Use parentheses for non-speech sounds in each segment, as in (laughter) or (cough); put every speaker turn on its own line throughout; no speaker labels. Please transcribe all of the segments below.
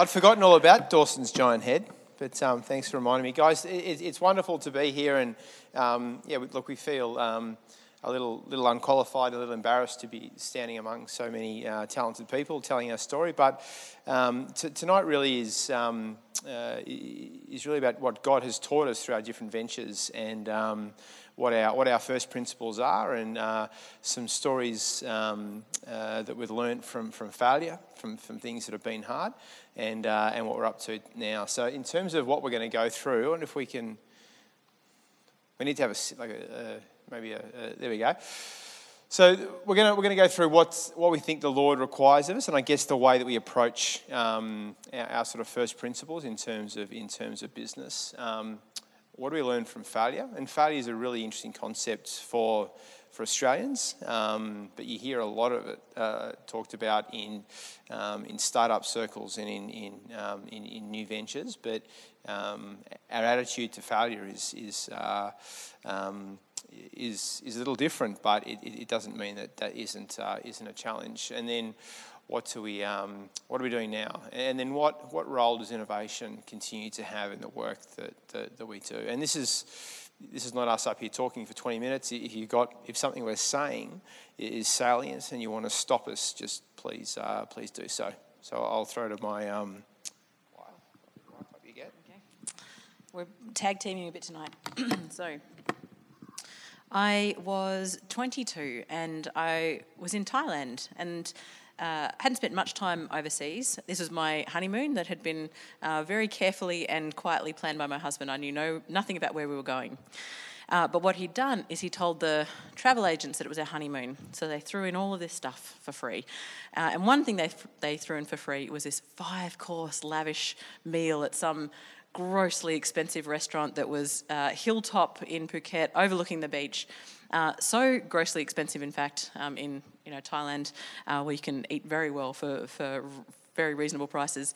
I'd forgotten all about Dawson's giant head, but um, thanks for reminding me, guys. It, it's wonderful to be here, and um, yeah, look, we feel um, a little, little unqualified, a little embarrassed to be standing among so many uh, talented people telling our story. But um, t- tonight really is um, uh, is really about what God has taught us through our different ventures and um, what our what our first principles are, and uh, some stories um, uh, that we've learned from from failure, from from things that have been hard, and uh, and what we're up to now. So in terms of what we're going to go through, and if we can, we need to have a like a, a maybe a, a, there we go. So we're going we're gonna go through what, what we think the Lord requires of us, and I guess the way that we approach um, our, our, sort of first principles in terms of, in terms of business. Um, what do we learn from failure? And failure is a really interesting concept for, for Australians, um, but you hear a lot of it uh, talked about in, um, in startup circles and in, in, um, in, in, new ventures. But um, our attitude to failure is, is uh, is is a little different, but it, it doesn't mean that that isn't uh, isn't a challenge. And then, what do we um, what are we doing now? And then, what what role does innovation continue to have in the work that that, that we do? And this is this is not us up here talking for 20 minutes. If you got if something we're saying is salient and you want to stop us, just please uh, please do so. So I'll throw to my. Um,
We're tag teaming a bit tonight. (clears throat) so I was 22 and I was in Thailand and uh, hadn't spent much time overseas. This was my honeymoon that had been uh, very carefully and quietly planned by my husband. I knew no, nothing about where we were going. Uh, but what he'd done is he told the travel agents that it was our honeymoon. So they threw in all of this stuff for free. Uh, and one thing they, they threw in for free was this five course lavish meal at some grossly expensive restaurant that was uh, hilltop in Phuket, overlooking the beach. Uh, so grossly expensive, in fact, um, in you know Thailand, uh, where you can eat very well for, for very reasonable prices,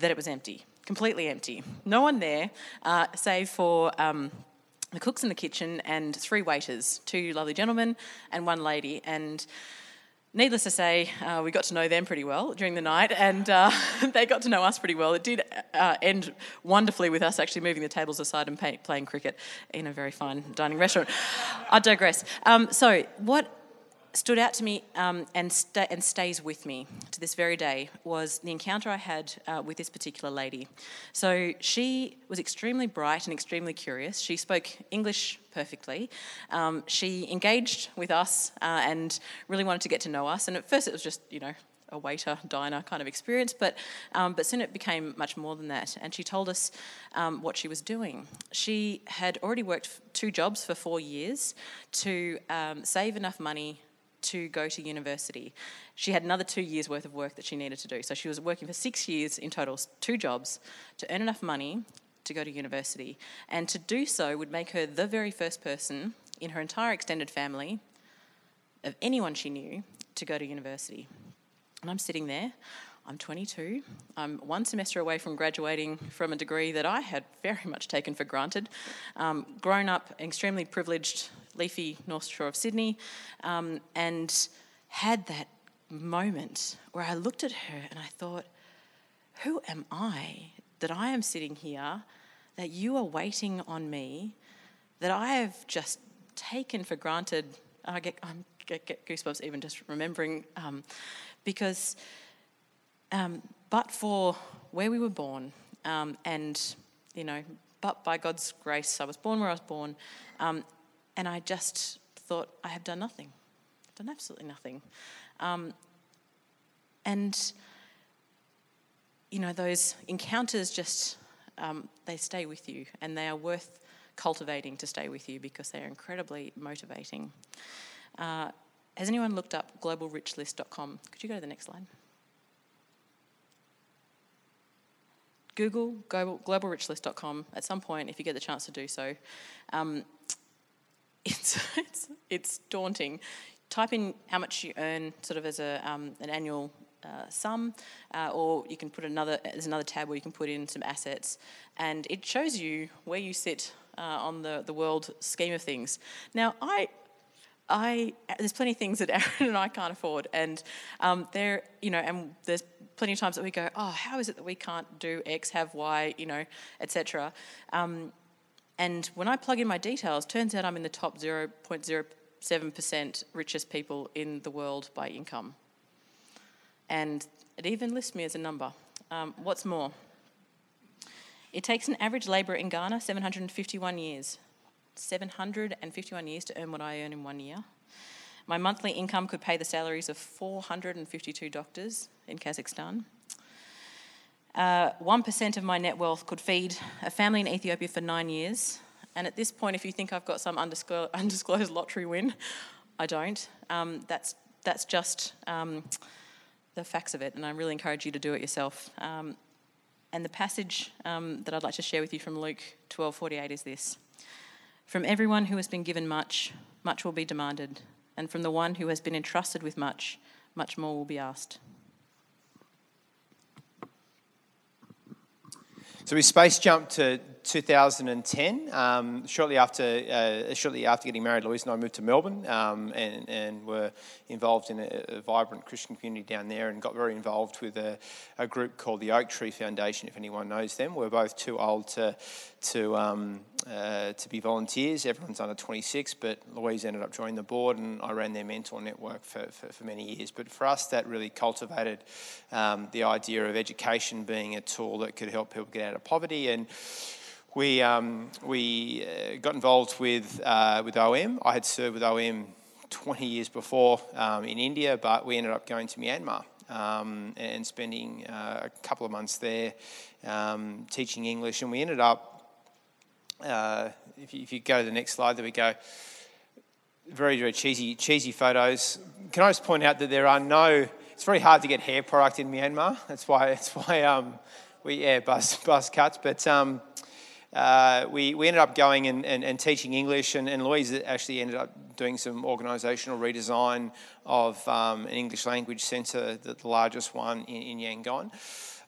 that it was empty, completely empty. No one there, uh, save for. Um, the cooks in the kitchen and three waiters, two lovely gentlemen and one lady, and Needless to say, uh, we got to know them pretty well during the night, and uh, (laughs) they got to know us pretty well. It did uh, end wonderfully with us actually moving the tables aside and pay, playing cricket in a very fine dining restaurant. I digress. Um, so, what stood out to me um, and, sta- and stays with me to this very day was the encounter I had uh, with this particular lady. So she was extremely bright and extremely curious. She spoke English perfectly. Um, she engaged with us uh, and really wanted to get to know us. And at first, it was just, you know, a waiter diner kind of experience, but um, but soon it became much more than that. And she told us um, what she was doing. She had already worked two jobs for four years to um, save enough money to go to university. She had another two years' worth of work that she needed to do. So she was working for six years in total, two jobs, to earn enough money to go to university. And to do so would make her the very first person in her entire extended family, of anyone she knew, to go to university. And I'm sitting there. I'm 22. I'm one semester away from graduating from a degree that I had very much taken for granted. Um, grown up extremely privileged leafy North Shore of Sydney, um, and had that moment where I looked at her and I thought, who am I that I am sitting here, that you are waiting on me, that I have just taken for granted? I get, get, get goosebumps even just remembering, um, because, um, but for where we were born, um, and you know, but by God's grace, I was born where I was born, um, and I just thought, I have done nothing. I've done absolutely nothing. Um, and, you know, those encounters just, um, they stay with you and they are worth cultivating to stay with you because they are incredibly motivating. Uh, has anyone looked up globalrichlist.com? Could you go to the next slide? Google global, globalrichlist.com at some point if you get the chance to do so. Um, it's, it's, it's daunting. Type in how much you earn sort of as a, um, an annual uh, sum, uh, or you can put another, there's another tab where you can put in some assets, and it shows you where you sit uh, on the, the world scheme of things. Now, I, I, there's plenty of things that (laughs) Aron and I can't afford, and um, there, you know, and there's plenty of times that we go, oh, how is it that we can't do X, have Y, you know, etc. Um, and when I plug in my details, turns out I'm in the top 0.07% richest people in the world by income. And it even lists me as a number. Um, what's more, it takes an average labourer in Ghana 751 years. 751 years to earn what I earn in one year. My monthly income could pay the salaries of 452 doctors in Kazakhstan. Uh, 1% of my net wealth could feed a family in Ethiopia for nine years. And at this point, if you think I've got some (laughs) undisclosed, lottery win, I don't. Um, that's, that's just um, the facts of it, and I really encourage you to do it yourself. Um, and the passage um, that I'd like to share with you from Luke 12:48 is this: From everyone who has been given much, much will be demanded, and from the one who has been entrusted with much, much more will be asked.
So we space jumped to 2010. Um, shortly after uh, shortly after getting married, Louise and I moved to Melbourne um, and, and were involved in a, a, vibrant Christian community down there and got very involved with a, a, group called the Oaktree Foundation, if anyone knows them. We're both too old to, to, um, uh, to be volunteers. Everyone's under 26, but Louise ended up joining the board and I ran their mentor network for, for, for many years. But for us, that really cultivated um, the idea of education being a tool that could help people get out of poverty and we, um, we uh, got involved with, uh, with OM. I had served with OM 20 years before um, in India, but we ended up going to Myanmar um, and spending uh, a couple of months there um, teaching English. And we ended up, uh, if you, if, you, go to the next slide, there we go. Very, very cheesy, cheesy photos. Can I just point out that there are no, it's very hard to get hair product in Myanmar. That's why, (laughs) that's why um, we, yeah, buzz, buzz cuts. But um, uh, we, we ended up going and, and, and teaching English, and, and Louise actually ended up doing some organisational redesign of um, an English language centre, the, the largest one in, in Yangon.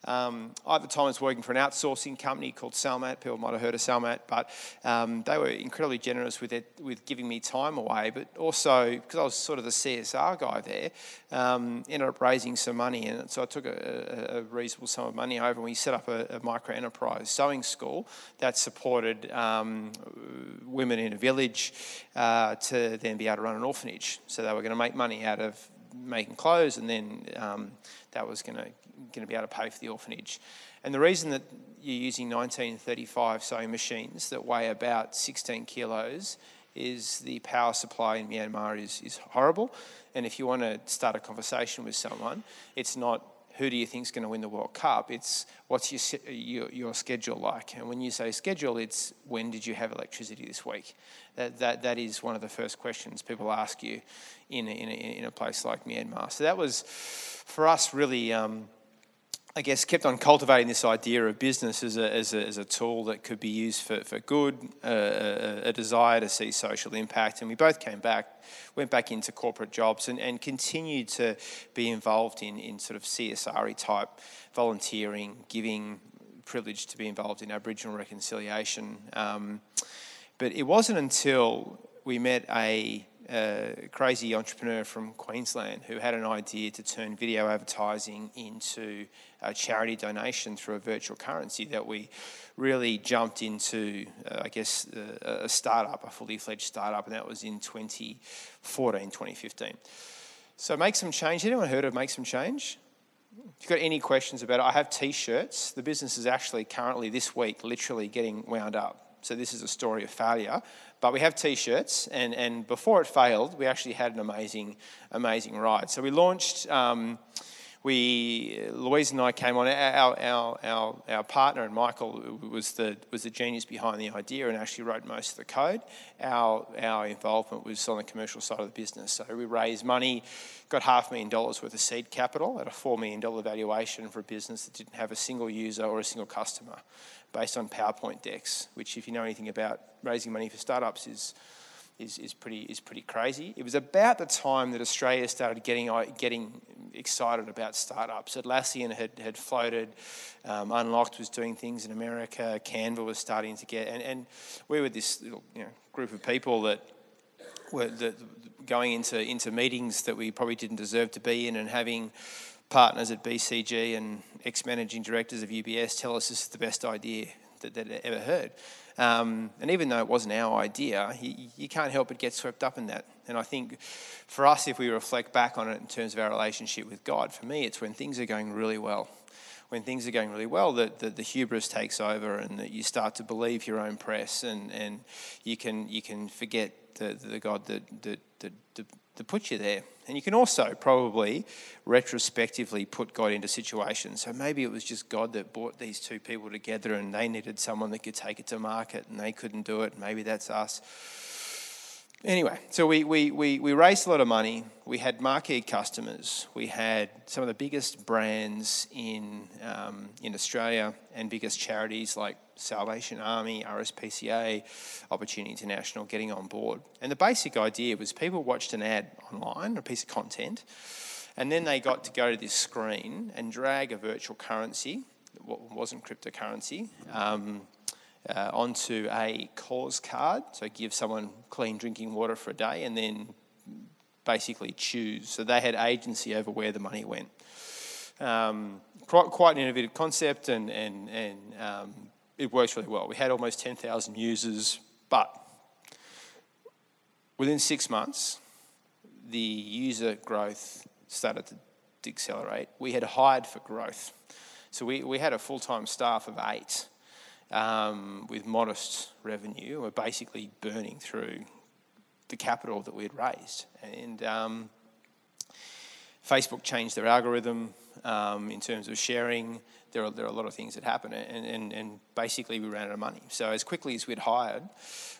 Um, I at the time was working for an outsourcing company called Salmat. People might have heard of Salmat, but um, they were incredibly generous with it, with giving me time away. But also because I was sort of the CSR guy there, um, ended up raising some money, and so I took a, a reasonable sum of money over, and we set up a, a micro enterprise sewing school that supported um, women in a village uh, to then be able to run an orphanage. So they were going to make money out of making clothes, and then um, that was going to going to be able to pay for the orphanage. And the reason that you're using 1935 sewing machines that weigh about 16 kilos is the power supply in Myanmar is, is horrible. And if you want to start a conversation with someone, it's not who do you think is going to win the World Cup? It's what's your, your, your, schedule like? And when you say schedule, it's when did you have electricity this week? That, that, that is one of the first questions people ask you in a, in a, in a place like Myanmar. So that was, for us, really um, I guess, kept on cultivating this idea of business as a, as a, as a tool that could be used for, for good, uh, a, a, desire to see social impact. And we both came back, went back into corporate jobs and, and continued to be involved in, in sort of CSR type volunteering, giving, privilege to be involved in Aboriginal reconciliation. Um, but it wasn't until we met a a crazy entrepreneur from Queensland who had an idea to turn video advertising into a charity donation through a virtual currency that we really jumped into, uh, I guess, uh, a startup, a fully fledged startup, and that was in 2014, 2015. So, Make Some Change. Anyone heard of Make Some Change? If you've got any questions about it, I have t shirts. The business is actually currently this week literally getting wound up. So, this is a story of failure. But we have T-shirts, and, and before it failed, we actually had an amazing, amazing ride. So we launched. Um, we Louise and I came on. Our, our, our, our partner and Michael was the was the genius behind the idea and actually wrote most of the code. Our our involvement was on the commercial side of the business. So we raised money, got half a million dollars worth of seed capital at a four million dollar valuation for a business that didn't have a single user or a single customer based on PowerPoint decks, which, if you know anything about raising money for startups, is, is, is, pretty, is pretty crazy. It was about the time that Australia started getting, getting excited about startups. Atlassian had, had floated, um, Unlockd was doing things in America, Canva was starting to get, and, and we were this little you know, group of people that were the, going into, into meetings that we probably didn't deserve to be in and having partners at BCG and ex-managing directors of UBS tell us this is the best idea that they'd ever heard. Um, and even though it wasn't our idea, you, you, can't help but get swept up in that. And I think for us, if we reflect back on it in terms of our relationship with God, for me, it's when things are going really well. When things are going really well, that the, the, hubris takes over and that you start to believe your own press and, and you, can, you can forget the, the God that, that, that, that put you there. And you can also probably retrospectively put God into situations. So maybe it was just God that brought these two people together and they needed someone that could take it to market and they couldn't do it. Maybe that's us. Anyway, so we, we, we, we raised a lot of money. We had marquee customers. We had some of the biggest brands in, um, in Australia and biggest charities like Salvation Army, RSPCA, Opportunity International getting on board. And the basic idea was people watched an ad online, a piece of content, and then they got to go to this screen and drag a virtual currency, what wasn't cryptocurrency, um, uh, onto a cause card. So give someone clean drinking water for a day and then basically choose. So they had agency over where the money went. Um, quite, an innovative concept and, and, and um, it works really well. We had almost 10,000 users, but within six months, the user growth started to accelerate. We had hired for growth. So we, we had a full time staff of eight um, with modest revenue. We're basically burning through the capital that we had raised. And um, Facebook changed their algorithm um, in terms of sharing. There are, there are a lot of things that happen, and, and, and basically we ran out of money. So as quickly as we'd hired,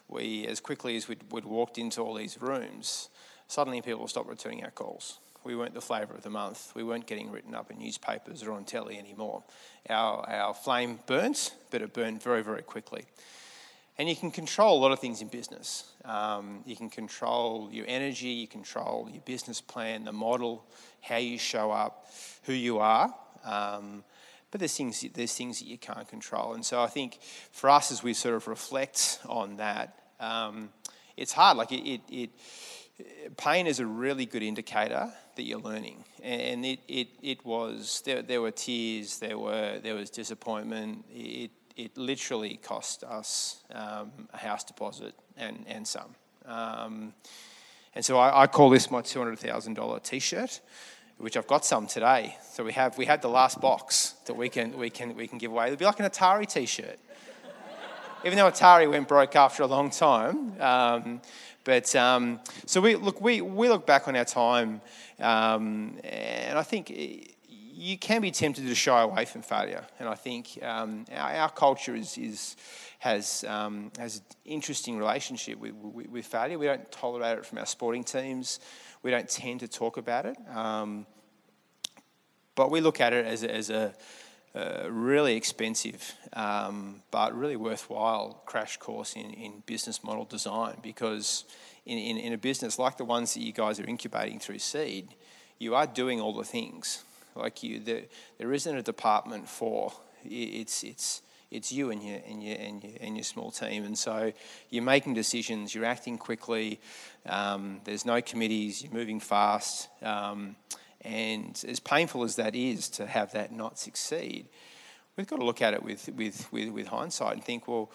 we as quickly as we'd, we'd walked into all these rooms, suddenly people stopped returning our calls. We weren't the flavour of the month. We weren't getting written up in newspapers or on telly anymore. Our, our flame burnt, but it burned very, very quickly. And you can control a lot of things in business. Um, you can control your energy, you control your business plan, the model, how you show up, who you are. Um, but there's things, there's things that you can't control. And so I think for us, as we sort of reflect on that, um, it's hard. Like it, it, it pain is a really good indicator that you're learning. And it, it, it was, there, there were tears, there, were, there was disappointment. It, it literally cost us um, a house deposit and, and some. Um, and so I, I, call this my $200,000 t shirt, which I've got some today. So we have, we had the last box that we can, we can, we can give away. It'll be like an Atari t shirt. Even though Atari went broke after a long time. Um, but um, so we look, we, we look back on our time, um, and I think you can be tempted to shy away from failure. And I think um, our, our, culture is, is has um, has an interesting relationship with, with, with, failure. We don't tolerate it from our sporting teams. We don't tend to talk about it. Um, but we look at it as a, as a uh, really expensive um, but really worthwhile crash course in, in business model design because in, in, in, a business like the ones that you guys are incubating through seed you are doing all the things. Like you there, there isn't a department for it's it's it's you and your and your and your, and your small team. And so you're making decisions you're acting quickly um, there's no committees you're moving fast um, and as painful as that is to have that not succeed, we've got to look at it with, with, with, with hindsight and think, well,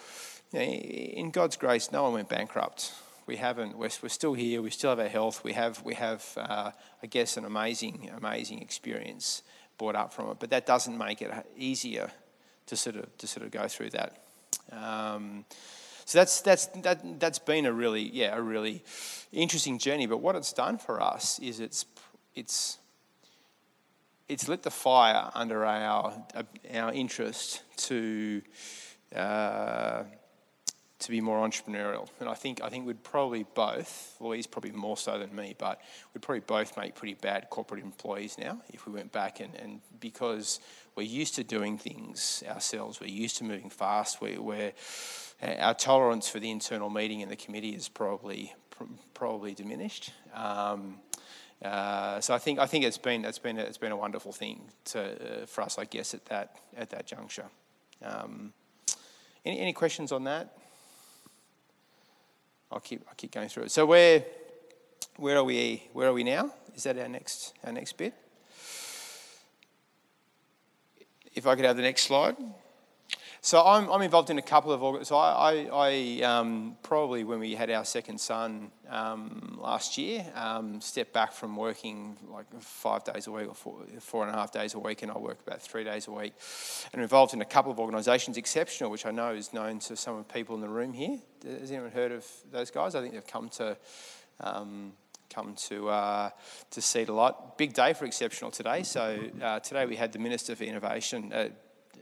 you know, in God's grace, no one went bankrupt. We haven't. We're, we're still here. We still have our health. We have, we have uh, I guess, an amazing, amazing experience brought up from it. But that doesn't make it easier to sort of, to sort of go through that. Um, so that's, that's, that, that's been a really, yeah, a really interesting journey. But what it's done for us is it's, it's it's lit the fire under our our interest to uh, to be more entrepreneurial. And I think I think we'd probably both, Louise probably more so than me, but we'd probably both make pretty bad corporate employees now if we went back and, and because we're used to doing things ourselves, we're used to moving fast, we, we're our tolerance for the internal meeting in the committee is probably probably diminished. Um, uh, so I think I think it's been it's been a, it's been a wonderful thing to, uh, for us, I guess, at that at that juncture. Um, any any questions on that? I'll keep I'll keep going through it. So where where are we where are we now? Is that our next our next bit? If I could have the next slide. So I'm, I'm involved in a couple of so I, I, I um, probably when we had our second son um, last year um, stepped back from working like five days a week or four, four and a half days a week, and I work about three days a week, and involved in a couple of organisations, Exceptional, which I know is known to some of the people in the room here. Has anyone heard of those guys? I think they've come to. Um, come to uh, to a lot. Big day for Exceptional today. So uh, today we had the Minister for Innovation, uh,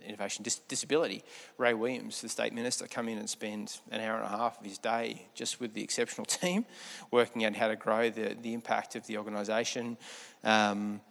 Innovation Dis- Disability, Ray Williams, the State Minister, come in and spend an hour and a half of his day just with the Exceptional (laughs) team, working out how to grow the, the impact of the organisation. Um,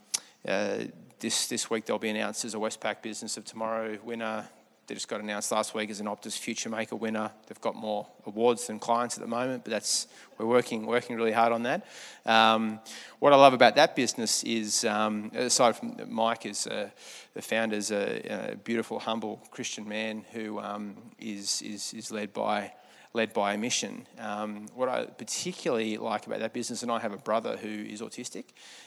uh, this, this week they'll be announced as a Westpac Business of Tomorrow winner. They just got announced last week as an Optus Future Maker winner. They've got more awards than clients at the moment, but that's we're working working really hard on that. Um, what I love about that business is, um, aside from Mike is uh, the founder, is a, a, beautiful, humble Christian man who um, is is is led by led by a mission. Um, what I particularly like about that business, and I have a brother who is autistic,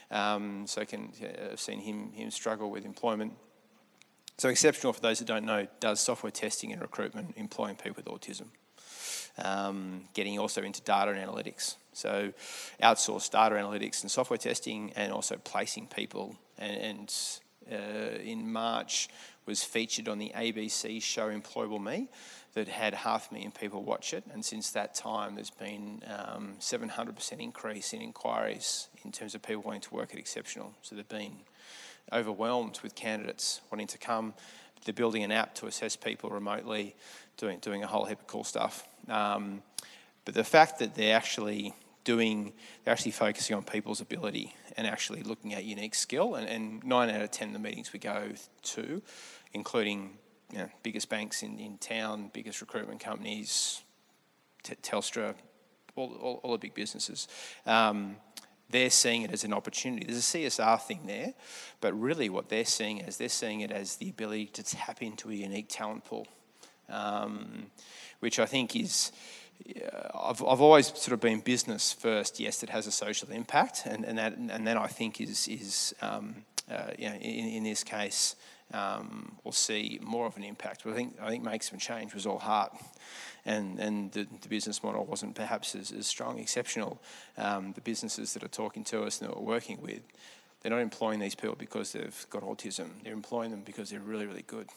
um, so can uh, I've seen him him struggle with employment so, Exceptional, for those that don't know, does software testing and recruitment, employing people with autism. Um, getting also into data and analytics. So, outsource data analytics and software testing, and also placing people. And, and uh, in March, was featured on the ABC show Employable Me, that had half a million people watch it. And since that time, there's been um, 700% increase in inquiries in terms of people wanting to work at Exceptional. So, they've been overwhelmed with candidates wanting to come. They're building an app to assess people remotely, doing, doing a whole heap of cool stuff. Um, but the fact that they're actually doing, they're actually focusing on people's ability and actually looking at unique skill. And, and nine out of 10 of the meetings we go to, including you know, biggest banks in, in town, biggest recruitment companies, T- Telstra, all, all, all, the big businesses. Um, they're seeing it as an opportunity. There's a CSR thing there, but really what they're seeing is they're seeing it as the ability to tap into a unique talent pool, um, which I think is. I've, I've always sort of been business first. Yes, it has a social impact, and, and that and then I think is is um, uh, you know, in, in this case um, we'll see more of an impact. But I think I think make some change was all heart and, and the, the business model wasn't perhaps as, as strong, exceptional. Um, the businesses that are talking to us and that we're working with, they're not employing these people because they've got autism. They're employing them because they're really, really good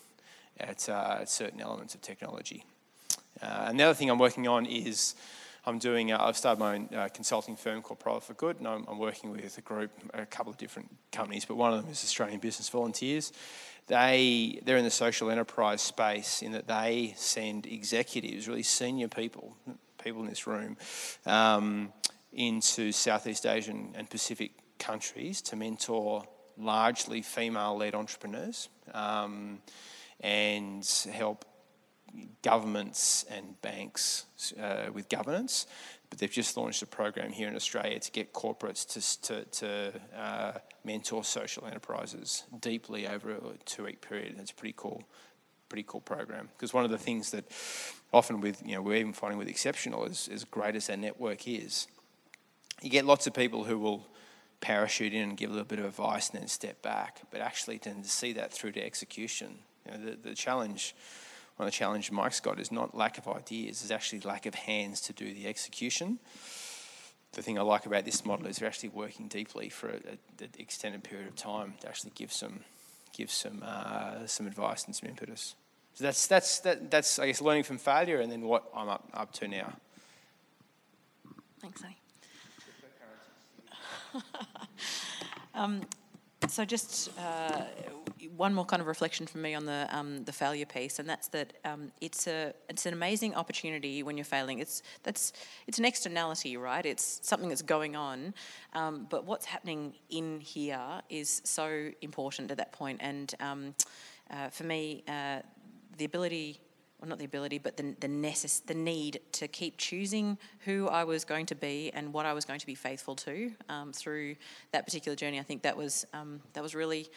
at, uh, certain elements of technology. Uh, and the other thing I'm working on is I'm doing, uh, I've started my own uh, consulting firm called Profit for Good, and I'm, I'm, working with a group, a couple of different companies, but one of them is Australian Business Volunteers. They, they're in the social enterprise space in that they send executives, really senior people, people in this room, um, into Southeast Asian and Pacific countries to mentor largely female led entrepreneurs um, and help governments and banks uh, with governance. But they've just launched a program here in Australia to get corporates to, to, to uh, mentor social enterprises deeply over a two week period. It's a pretty cool, pretty cool program. Because one of the things that often with, you know, we're even finding with Exceptional, as, as great as our network is, you get lots of people who will parachute in and give a little bit of advice and then step back. But actually, then to see that through to execution, you know, the, the challenge one of the challenges Mike's got is not lack of ideas, it's actually lack of hands to do the execution. The thing I like about this model is we're actually working deeply for an extended period of time to actually give some, give some, uh, some advice and some impetus. So that's, that's, that, that's, I guess, learning from failure and then what I'm up, up to now.
Thanks, Annie. (laughs) um, so just uh, one more kind of reflection from me on the um, the failure piece, and that's that um, it's a it's an amazing opportunity when you're failing. It's that's it's an externality, right? It's something that's going on, um, but what's happening in here is so important at that point. And um, uh, for me, uh, the ability well, not the ability, but the the, necess- the need to keep choosing who I was going to be and what I was going to be faithful to um, through that particular journey. I think that was um, that was really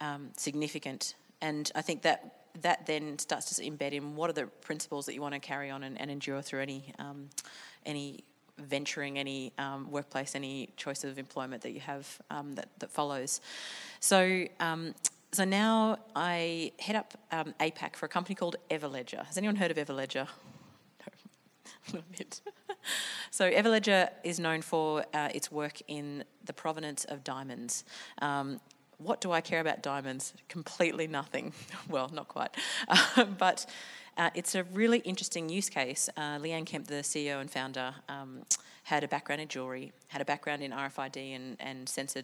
um, significant, and I think that that then starts to embed in what are the principles that you want to carry on and, and endure through any um, any venturing, any um, workplace, any choice of employment that you have um, that that follows. So so now I head up um, APAC for a company called Everledger. Has anyone heard of Everledger? No, a bit. so Everledger is known for uh, its work in the provenance of diamonds. Um, what do I care about diamonds? Completely nothing. (laughs) well, not quite. (laughs) Uh, but uh, it's a really interesting use case. Uh, Leanne Kemp, the CEO and founder, um, had a background in jewellery, had a background in RFID and, and sensor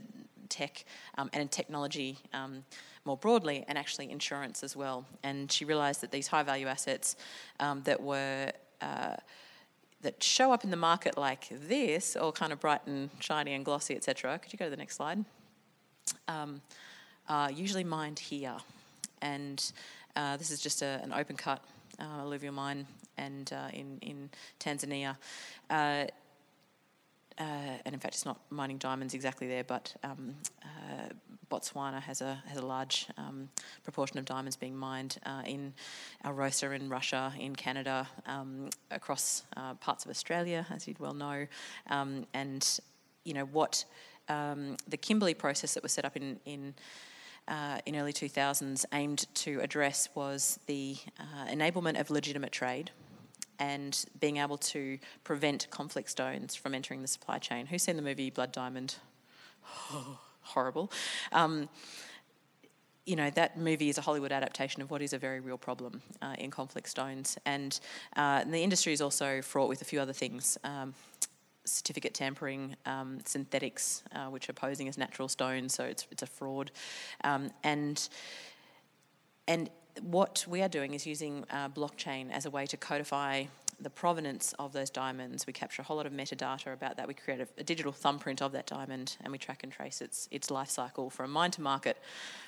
tech um, and in technology um, more broadly, and actually insurance as well. And she realised that these high value assets um, that were uh, that show up in the market like this, all kind of bright and shiny and glossy, etc. Could you go to the next slide? Um, are usually mined here, and uh, this is just a, an open cut uh, alluvial mine, and uh, in in Tanzania. Uh, uh, and in fact, it's not mining diamonds exactly there, but um, uh, Botswana has a has a large um, proportion of diamonds being mined uh, in Alrosa in Russia, in Canada, um, across uh, parts of Australia, as you'd well know, um, and you know what um, the Kimberley process that was set up in in uh, in early 2000s aimed to address was the uh, enablement of legitimate trade and being able to prevent conflict stones from entering the supply chain. Who's seen the movie Blood Diamond? Oh, (sighs) horrible. Um, you know, that movie is a Hollywood adaptation of what is a very real problem uh, in conflict stones. And, uh, and, the industry is also fraught with a few other things. Um, certificate tampering, um, synthetics, uh, which are posing as natural stones, so it's, it's a fraud. Um, and, and what we are doing is using uh, blockchain as a way to codify the provenance of those diamonds. We capture a whole lot of metadata about that. We create a, a, digital thumbprint of that diamond, and we track and trace its its life cycle from mine to market,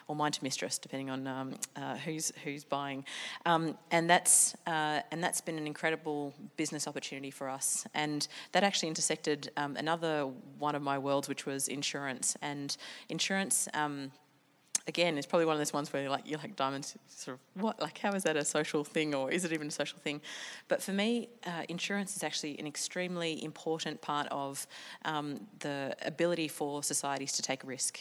or mine to mistress, depending on um, uh, who's who's buying. Um, and that's uh, and that's been an incredible business opportunity for us. And that actually intersected um, another one of my worlds, which was insurance. And insurance um, again, it's probably one of those ones where you're like, you like diamonds, sort of, what? Like, how is that a social thing or is it even a social thing? But for me, uh, insurance is actually an extremely important part of um, the ability for societies to take risk.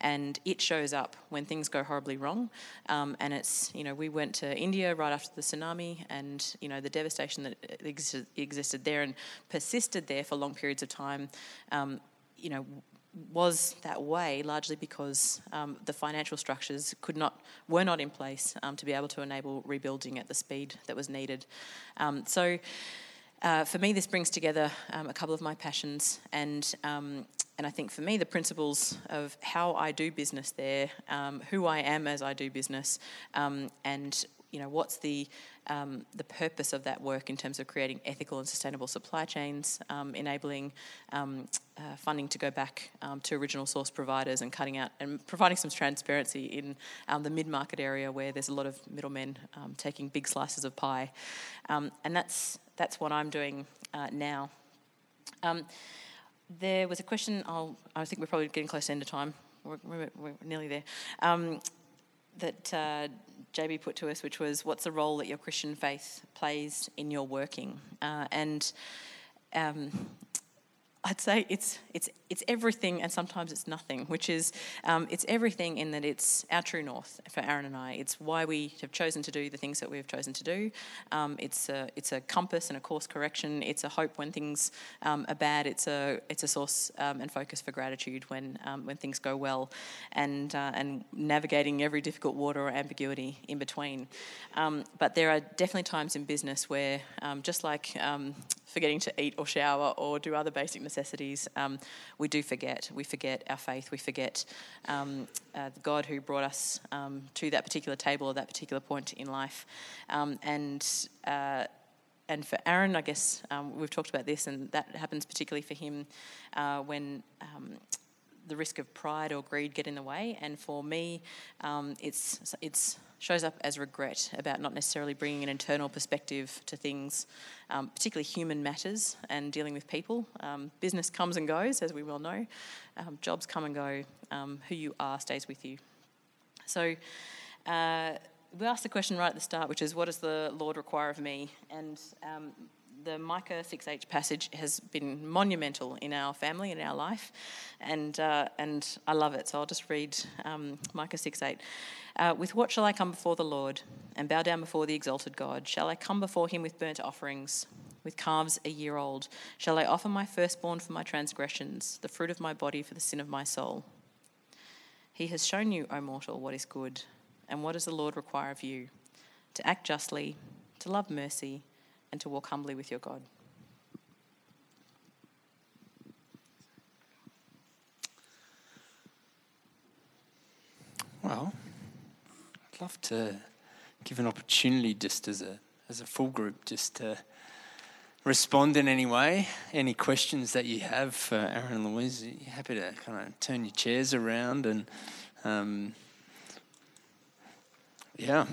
And it shows up when things go horribly wrong. Um, and it's, you know, we went to India right after the tsunami and, you know, the devastation that existed, existed there and persisted there for long periods of time. Um, you know, was that way largely because um, the financial structures could not were not in place um, to be able to enable rebuilding at the speed that was needed. Um, so. Uh, for me, this brings together um, a couple of my passions, and um, and I think for me, the principles of how I do business there, um, who I am as I do business, and you know what's the um, the purpose of that work in terms of creating ethical and sustainable supply chains, um, enabling um, uh, funding to go back um, to original source providers and cutting out and providing some transparency in um, the mid-market area where there's a lot of middlemen um, taking big slices of pie, and that's that's what I'm doing uh, now. there was a question. I'll, I think we're probably getting close to end of time. We're, we're, we're nearly there. that uh, JB put to us, which was what's the role that your Christian faith plays in your working? Uh, and um, I'd say it's it's it's everything, and sometimes it's nothing. Which is um, it's everything in that it's our true north for Aron and I. It's why we have chosen to do the things that we have chosen to do. Um, it's a it's a compass and a course correction. It's a hope when things um, are bad. It's a it's a source um, and focus for gratitude when um, when things go well, and uh, and navigating every difficult water or ambiguity in between. Um, but there are definitely times in business where just like forgetting to eat or shower or do other basic necessities, we do forget. We forget our faith. We forget um, uh, the God who brought us um, to that particular table or that particular point in life. Um, and uh, and for Aron, I guess um, we've talked about this, and that happens particularly for him uh, when um, the risk of pride or greed get in the way. And for me, it's it's shows up as regret about not necessarily bringing an internal perspective to things, um, particularly human matters and dealing with people. Um, business comes and goes, as we well know. Um, jobs come and go. Um, who you are stays with you. So. Uh, we asked the question right at the start, which is, what does the Lord require of me? And um, the Micah 6h passage has been monumental in our family, in our life, and, uh, and I love it. So I'll just read um, Micah 6.8. Uh, with what shall I come before the Lord and bow down before the exalted God? Shall I come before him with burnt offerings, with calves a year old? Shall I offer my firstborn for my transgressions, the fruit of my body for the sin of my soul? He has shown you, O mortal, what is good, and what does the Lord require of you? To act justly, to love mercy, and to walk humbly with your God.
Well, I'd love to give an opportunity just as a as a full group just to respond in any way. Any questions that you have for Aron and Louise, you're happy to kind of turn your chairs around and um, yeah.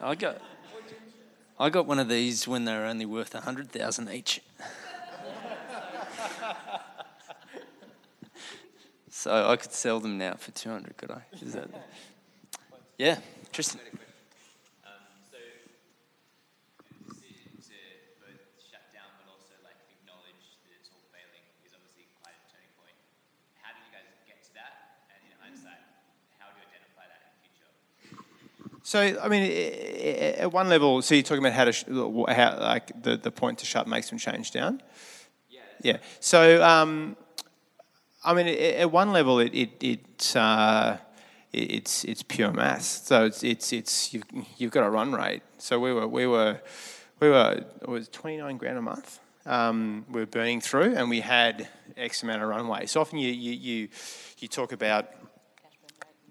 I got, I got one of these when they were only worth a hundred thousand each. so I could sell them now for two hundred. Could I? Is that? Yeah, Tristan.
So, I mean, at one level, so you're talking about how to, sh- how, like, the, the point to shut makes them change down? Yeah. Yeah. So, um, I mean, at one level, it, it, it uh, it's, it's pure math. So it's, it's, it's you've, you've got a run rate. So we were, we were, we were, it was 29 grand a month. Um, we were burning through and we had X amount of runway. So often you, you, you, you talk about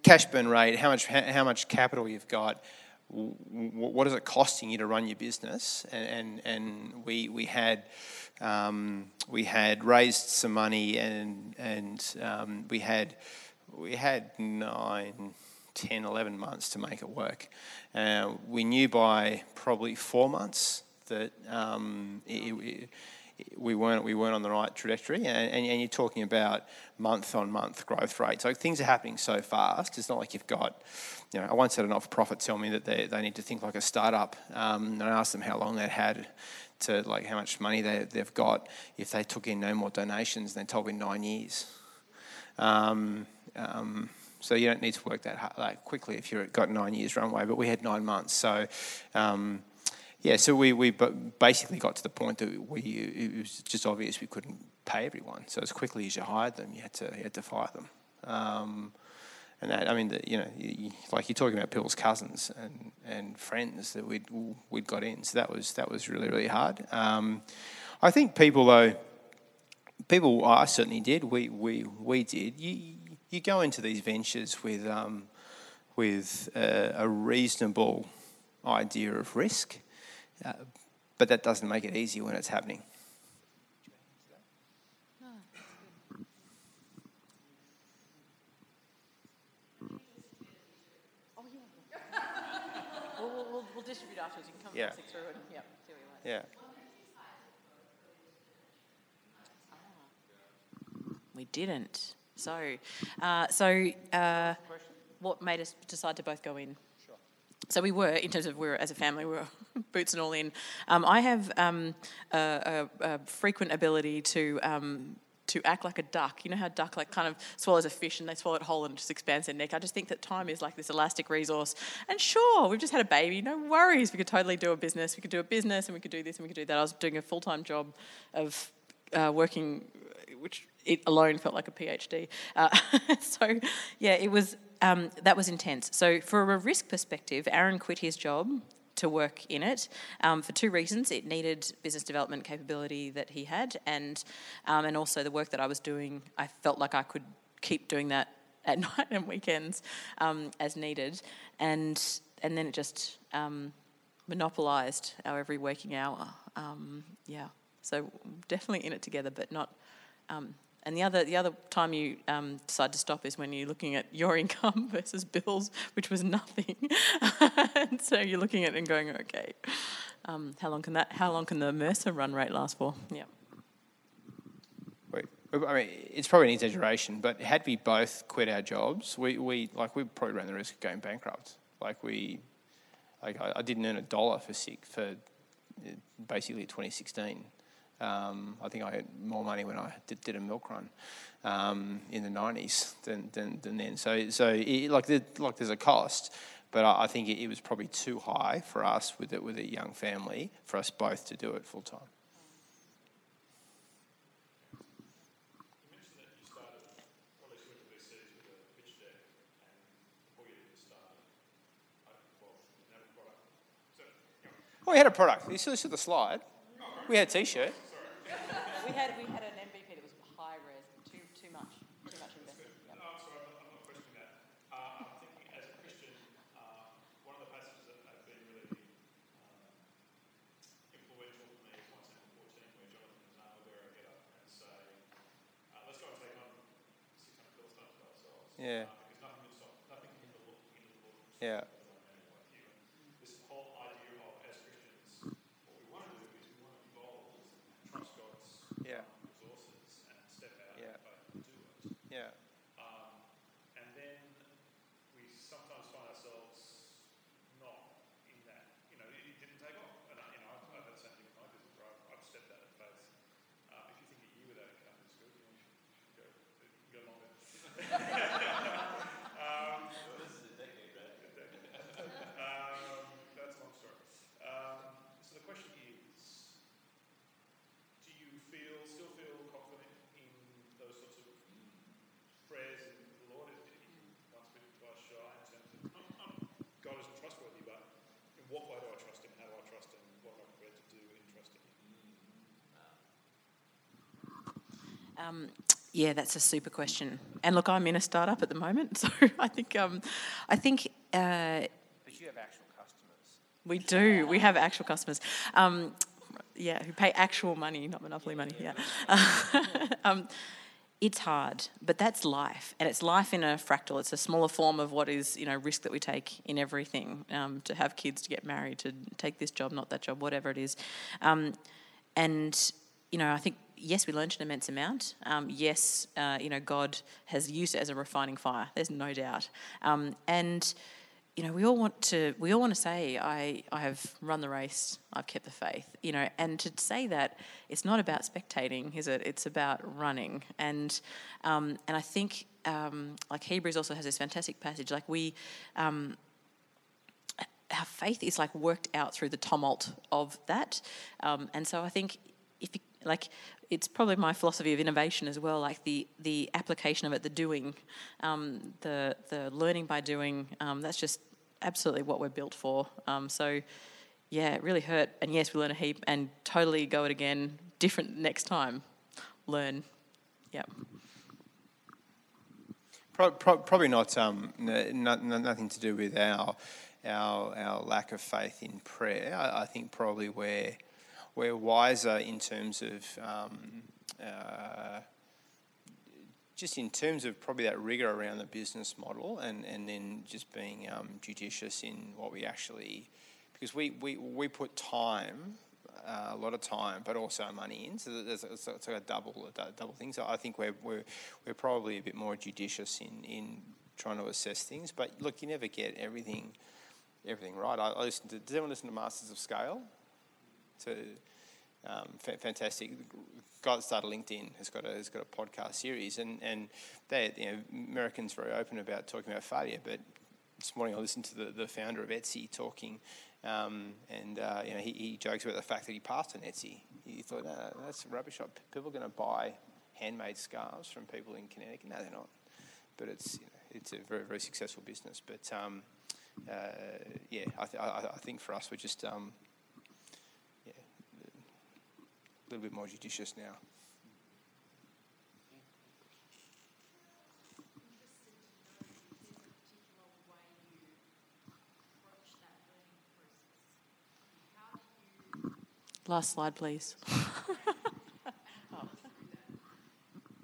cash burn rate, how much, how much capital you've got, what is it costing you to run your business? And, and, and we, we, had, um, we had raised some money and, and um, we, had, we had nine, 10, 11 months to make it work. Uh, we knew by probably four months that um, it, it, we weren't we weren't on the right trajectory, and, and, and, you're talking about month on month growth rates. So things are happening so fast. It's not like you've got, you know, I once had an not-for-profit tell me that they, they need to think like a startup, um, and I asked them how long they had to like how much money they, they've got if they took in no more donations. And they told me nine years. Um, um, so you don't need to work that hard, like quickly if you've got nine years runway. But we had nine months, so um, yeah, so we, we basically got to the point that we it was just obvious we couldn't pay everyone. So as quickly as you hired them, you had to you had to fire them. Um, and that, I mean, the, you know, you, like you're talking about people's cousins and, and friends that we'd we'd got in. So that was that was really really hard. Um, I think people though, people I certainly did. We we we did. You you go into these ventures with um, with a, a reasonable idea of risk. Uh, but that doesn't make it easy when it's happening.
we'll, distribute afterwards. You can come
yeah.
through and yeah, see
what you like.
Yeah. We didn't. So, uh, so uh, what made us decide to both go in? So we were in terms of we were as a family we were (laughs) boots and all in. Um, i have um, a, a, a, frequent ability to um, to act like a duck. You know how a duck like kind of swallows a fish and they swallow it whole and just expands their neck? I just think that time is like this elastic resource. And sure we've just had a baby. No worries. We could totally do a business. We could do a business and we could do this and we could do that. I was doing a full-time job of uh, working which it alone felt like a phd uh, (laughs) so yeah it was um, that was intense. So, for a risk perspective, Aron quit his job to work in it um, for two reasons. It needed business development capability that he had, and um, and also the work that I was doing. I felt like I could keep doing that (laughs) at night and weekends um, as needed, and and then it just um, monopolised our every waking hour. Um, yeah, so definitely in it together, but not um, and the other, the other time you um, decide to stop is when you're looking at your (laughs) income versus bills, which was nothing. (laughs) and so you're looking at it and going, okay, um, how long can that? How long can the Mercer run rate last for? Yeah.
I mean, it's probably an exaggeration, but had we both quit our jobs, we, we like we probably ran the risk of going bankrupt. Like we, like I, I didn't earn a dollar for sick for uh, basically 2016. Um, I think I had more money when I did, did a milk run um, in the 90s than, than, than then. So, so it, like, like there's a cost, but I, I think it, it was probably too high for us with it with a young family for us both to do it full time. Well, we had a product. You saw, saw the slide. We had a T-shirt.
We had we had an MVP that was high res, too too much, too much investment. Yep.
No, I'm sorry, I'm not, questioning that. Uh, I'm thinking as a Christian, uh, one of the passages that have been really uh, influential for me is 1 Samuel 14, where Jonathan and Zama get up and say, uh, let's go and take on 600 Philistines by ourselves.
Yeah.
Uh, because nothing can stop, nothing can hinder the Lord hinder the Lord from
Yeah.
stopping us like man like you. And this whole idea of, as Christians, what we want to do is we want to evolve and trust God's
Yeah.
resources and step out
Yeah.
in faith and do it.
Yeah.
Um, and then we sometimes find ourselves not in that, you know, it, it didn't take off. And, I, you know, I've, I've had the same thing with my business where I've, I've stepped out of faith. Um, if you think a year without income is good, you, know, you, should, you should go, you can go longer. um, this is a decade, right? um, that's a long story. Um, so the question is, do you feel still feel confident in those sorts of prayers in the Lord? If you once been twice shy in terms of um, um, God isn't trustworthy, but in what way do I trust Him? How do I trust Him? What am I prepared to do in trusting Him?
Um, yeah, that's a super question. And look, I'm in a startup at the moment, (laughs) so I think um, I think uh,
But you have actual customers.
we do. We have actual customers. Um, yeah, who pay actual money, not monopoly money. Yeah. (laughs) um, it's hard, but that's life, and it's life in a fractal. It's a smaller form of what is, you know, risk that we take in everything. Um, to have kids, to get married, to take this job, not that job, whatever it is, um, and you know, I think yes, we learned an immense amount. Um, yes, uh, you know, God has used it as a refining fire. There's no doubt, um, and you know, we all want to we all want to say, I, I have run the race, I've kept the faith, you know, and to say that it's not about spectating, is it? It's about running. And um, and I think um, like Hebrews also has this fantastic passage, like we um, our faith is like worked out through the tumult of that. Um, and so I think if you, like it's probably my philosophy of innovation as well, like the the application of it, the doing, um, the the learning by doing. Um, that's just absolutely what we're built for. Um, so yeah, it really hurt. And yes, we learn a heap and totally go it again, different next time. Learn. Yep.
Pro- pro- probably not, um, no- no- nothing to do with our, our, our lack of faith in prayer. I, I think probably we're, we're wiser in terms of um, uh, just in terms of probably that rigor around the business model and, and then just being um, judicious in what we actually, because we, we, we put time, uh, a lot of time, but also money in, so there's, it's, it's like a double, a double thing. So I think we're, we're, we're probably a bit more judicious in, in trying to assess things. But look, you never get everything everything right. I, I listen to, does anyone listen to Masters of Scale? To um, fa- fantastic guy that started LinkedIn has got a has got a podcast series, and and they you know Americans very open about talking about failure. But this morning I listened to the, the founder of Etsy talking, um, and uh, you know he, he jokes about the fact that he passed on Etsy. He thought, no, that's a rubbish. Shop. People are going to buy handmade scarves from people in Connecticut. No, they're not. But it's you know, it's a very very successful business. But um, uh, yeah, I, th- I, I think for us we're just um, yeah, a little bit more judicious now.
Last slide, please. (laughs)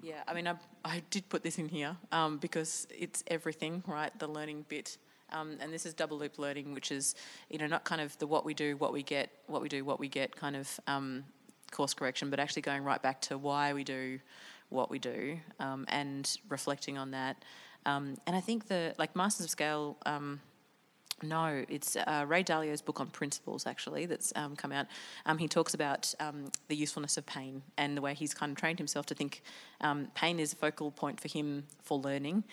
Yeah, I mean, I, I did put this in here um, because it's everything, right? The learning bit. Um, and this is double loop learning, which is, you know, not kind of the what we do, what we get, what we do, what we get kind of um, course correction, but actually going right back to why we do, what we do um, and reflecting on that. Um, and I think the like Masters of Scale. Um, no, it's uh, Ray Dalio's book on principles, actually, that's um, come out. Um, he talks about um, the usefulness of pain and the way he's kind of trained himself to think um, pain is a focal point for him for learning.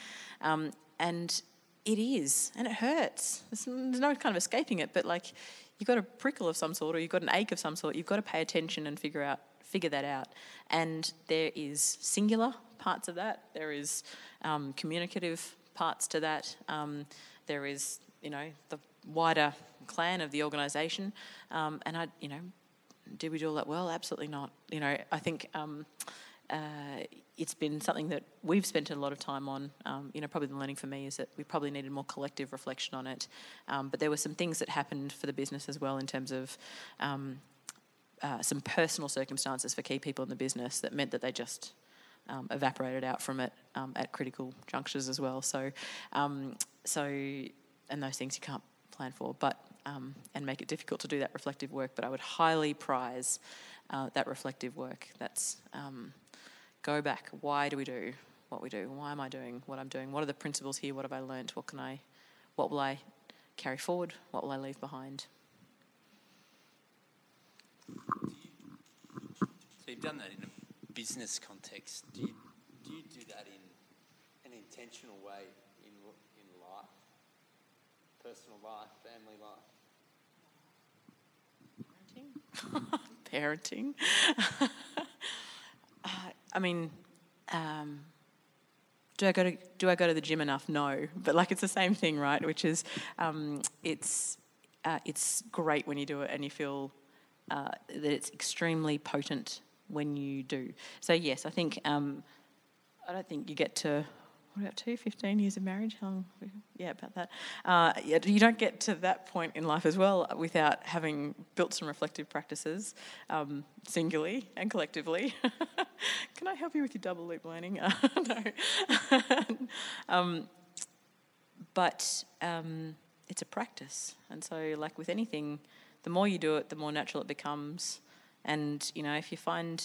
Um, and it is, and it hurts. There's, there's no kind of escaping it, but like you've got a prickle of some sort or you've got an ache of some sort, you've got to pay attention and figure out figure that out. And there is singular parts of that. There is um, communicative parts to that. Um, there is, you know, the wider clan of the organisation. Um, and I, you know, did we do all that well? Absolutely not. You know, I think um, uh, it's been something that we've spent a lot of time on. Um, you know, probably the learning for me is that we probably needed more collective reflection on it. Um, but there were some things that happened for the business as well in terms of um, uh, some personal circumstances for key people in the business that meant that they just um, evaporated out from it um, at critical junctures as well. So, um, so, and those things you can't plan for, but and make it difficult to do that reflective work. But I would highly prize uh, that reflective work. That's go back. Why do we do what we do? Why am I doing what I'm doing? What are the principles here? What have I learnt? What can I? What will I carry forward? What will I leave behind?
So you've done that in a business context. Do you, do you do that in an intentional way in, in life? Personal life, family life?
Parenting. (laughs) uh, (laughs) I mean, um, do I go to do I go to the gym enough? No, but like it's the same thing, right? Which is, um, it's uh, it's great when you do it and you feel uh, that it's extremely potent when you do. So yes, I think um, I don't think you get to what about two, 15 years of marriage? How long? Yeah, about that. Uh, yeah, you don't get to that point in life as well without having built some reflective practices, um, singularly and collectively. (laughs) Can I help you with your double loop learning? (laughs) Uh, no. (laughs) um, but um, it's a practice. And so, like with anything, the more you do it, the more natural it becomes. And, you know, if you find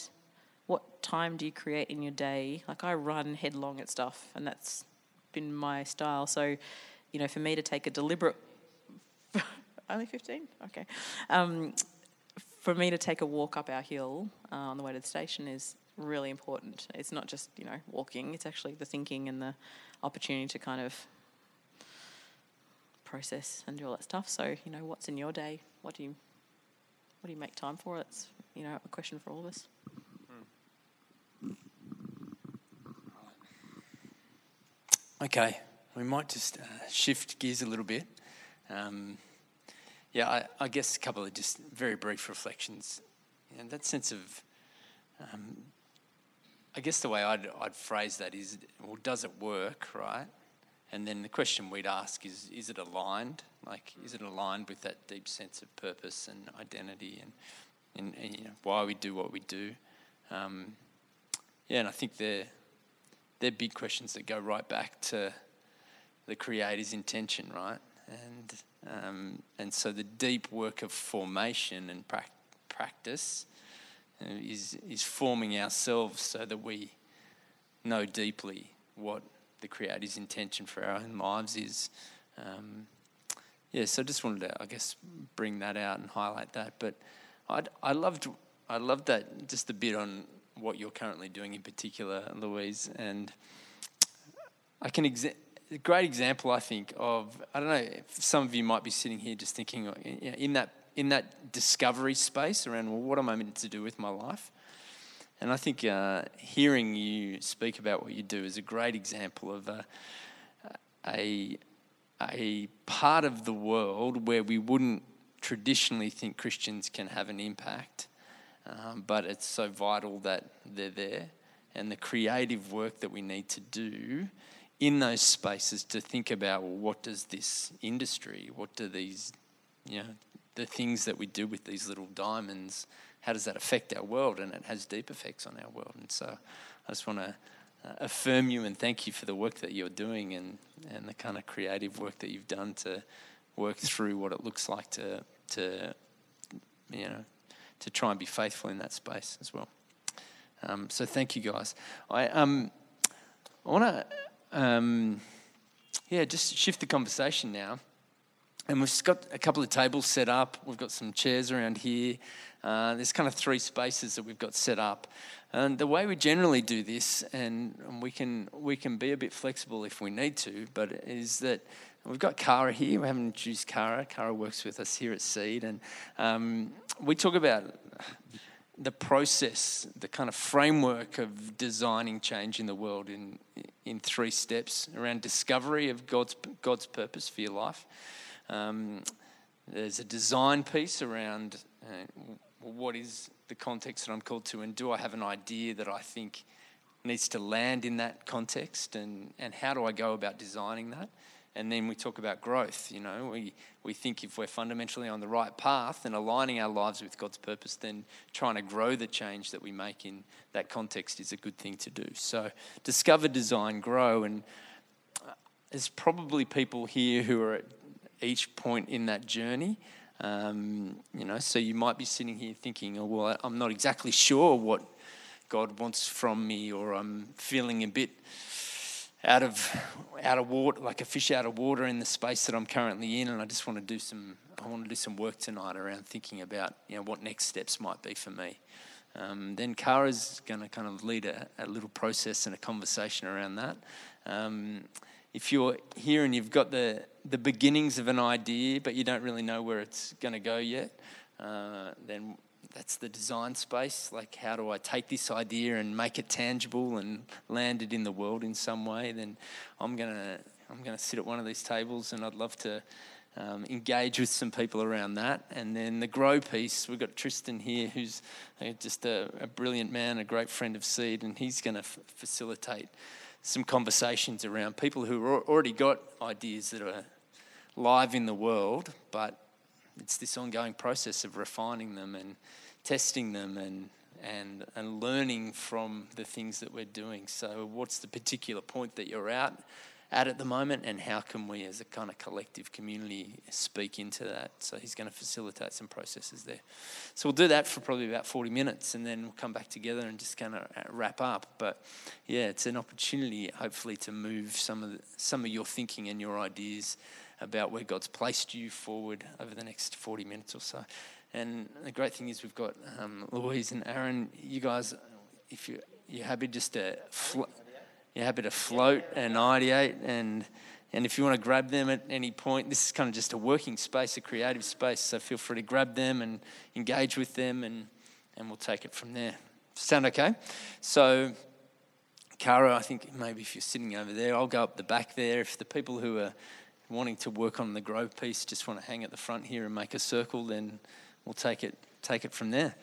what time do you create in your day? Like I run headlong at stuff, and that's been my style. So, you know, for me to take a deliberate, (laughs) only 15? Okay. Um, for me to take a walk up our hill uh, on the way to the station is really important. It's not just, you know, walking, it's actually the thinking and the opportunity to kind of process and do all that stuff. So, you know, what's in your day? What do you what do you make time for? It's, you know, a question for all of us.
Okay, we might just uh, shift gears a little bit. Um, yeah, I, I, guess a couple of just very brief reflections. And that sense of, um, I guess the way I'd, I'd phrase that is, well, does it work, right? And then the question we'd ask is, is it aligned? Like, is it aligned with that deep sense of purpose and identity and, and, and you know, why we do what we do? Um, yeah, and I think they're, they're big questions that go right back to the Creator's intention, right? And um, and so the deep work of formation and pra- practice uh, is is forming ourselves so that we know deeply what the Creator's intention for our own lives is. Um, yeah, so I just wanted to, I guess, bring that out and highlight that. But I I loved I loved that just a bit on what you're currently doing in particular, Louise. And I can exa- a great example, I think, of I don't know. Some of you might be sitting here just thinking in that in that discovery space around well, what am I meant to do with my life? And I think uh, hearing you speak about what you do is a great example of a, a, a part of the world where we wouldn't traditionally think Christians can have an impact um, but it's so vital that they're there. And the creative work that we need to do in those spaces to think about well, what does this industry, what do these, you know, the things that we do with these little diamonds, how does that affect our world? And it has deep effects on our world. And so I just want to uh, affirm you and thank you for the work that you're doing and, and the kind of creative work that you've done to work through what it looks like to, to you know, to try and be faithful in that space as well. Um, so thank you guys. I um, I want to um, yeah just shift the conversation now. And we've got a couple of tables set up. We've got some chairs around here. Uh, there's kind of three spaces that we've got set up. And the way we generally do this, and we can we can be a bit flexible if we need to, but is that we've got Kara here. We haven't introduced Kara. Kara works with us here at Seed, and um, we talk about the process, the kind of framework of designing change in the world in in three steps around discovery of God's God's purpose for your life. Um, there's a design piece around uh, what is the context that I'm called to, and do I have an idea that I think needs to land in that context, and, and how do I go about designing that? And then we talk about growth. You know, we, we think if we're fundamentally on the right path and aligning our lives with God's purpose, then trying to grow the change that we make in that context is a good thing to do. So, discover, design, grow. And uh, there's probably people here who are at each point in that journey. Um, you know, so you might be sitting here thinking, oh, well, I'm not exactly sure what God wants from me, or I'm feeling a bit out of out of water, like a fish out of water in the space that I'm currently in, and I just want to do some. I want to do some work tonight around thinking about you know what next steps might be for me. Um, then Kara's going to kind of lead a, a, little process and a conversation around that. Um, if you're here and you've got the, the beginnings of an idea, but you don't really know where it's going to go yet, uh, then that's the design space. Like, how do I take this idea and make it tangible and land it in the world in some way? Then I'm to I'm to sit at one of these tables, and I'd love to um, engage with some people around that. And then the grow piece, we've got Tristan here, who's uh, just a, a brilliant man, a great friend of Seed, and he's going to f- facilitate some conversations around people who already got ideas that are live in the world, but it's this ongoing process of refining them and testing them and and and learning from the things that we're doing. So, what's the particular point that you're at? at at the moment, and how can we, as a kind of collective community, speak into that? So he's going to facilitate some processes there. So we'll do that for probably about 40 minutes, and then we'll come back together and just kind of uh, wrap up. But yeah, it's an opportunity, hopefully, to move some of the, some of your thinking and your ideas about where God's placed you forward over the next 40 minutes or so. And the great thing is we've got um, Louise and Aron. You guys, if you you're happy just to. You're happy to float and ideate and and if you want to grab them at any point, this is kind of just a working space, a creative space. So feel free to grab them and engage with them, and, and we'll take it from there. Sound okay? So, Kara, I think maybe if you're sitting over there, I'll go up the back there. If the people who are wanting to work on the grow piece just want to hang at the front here and make a circle, then we'll take it take it from there.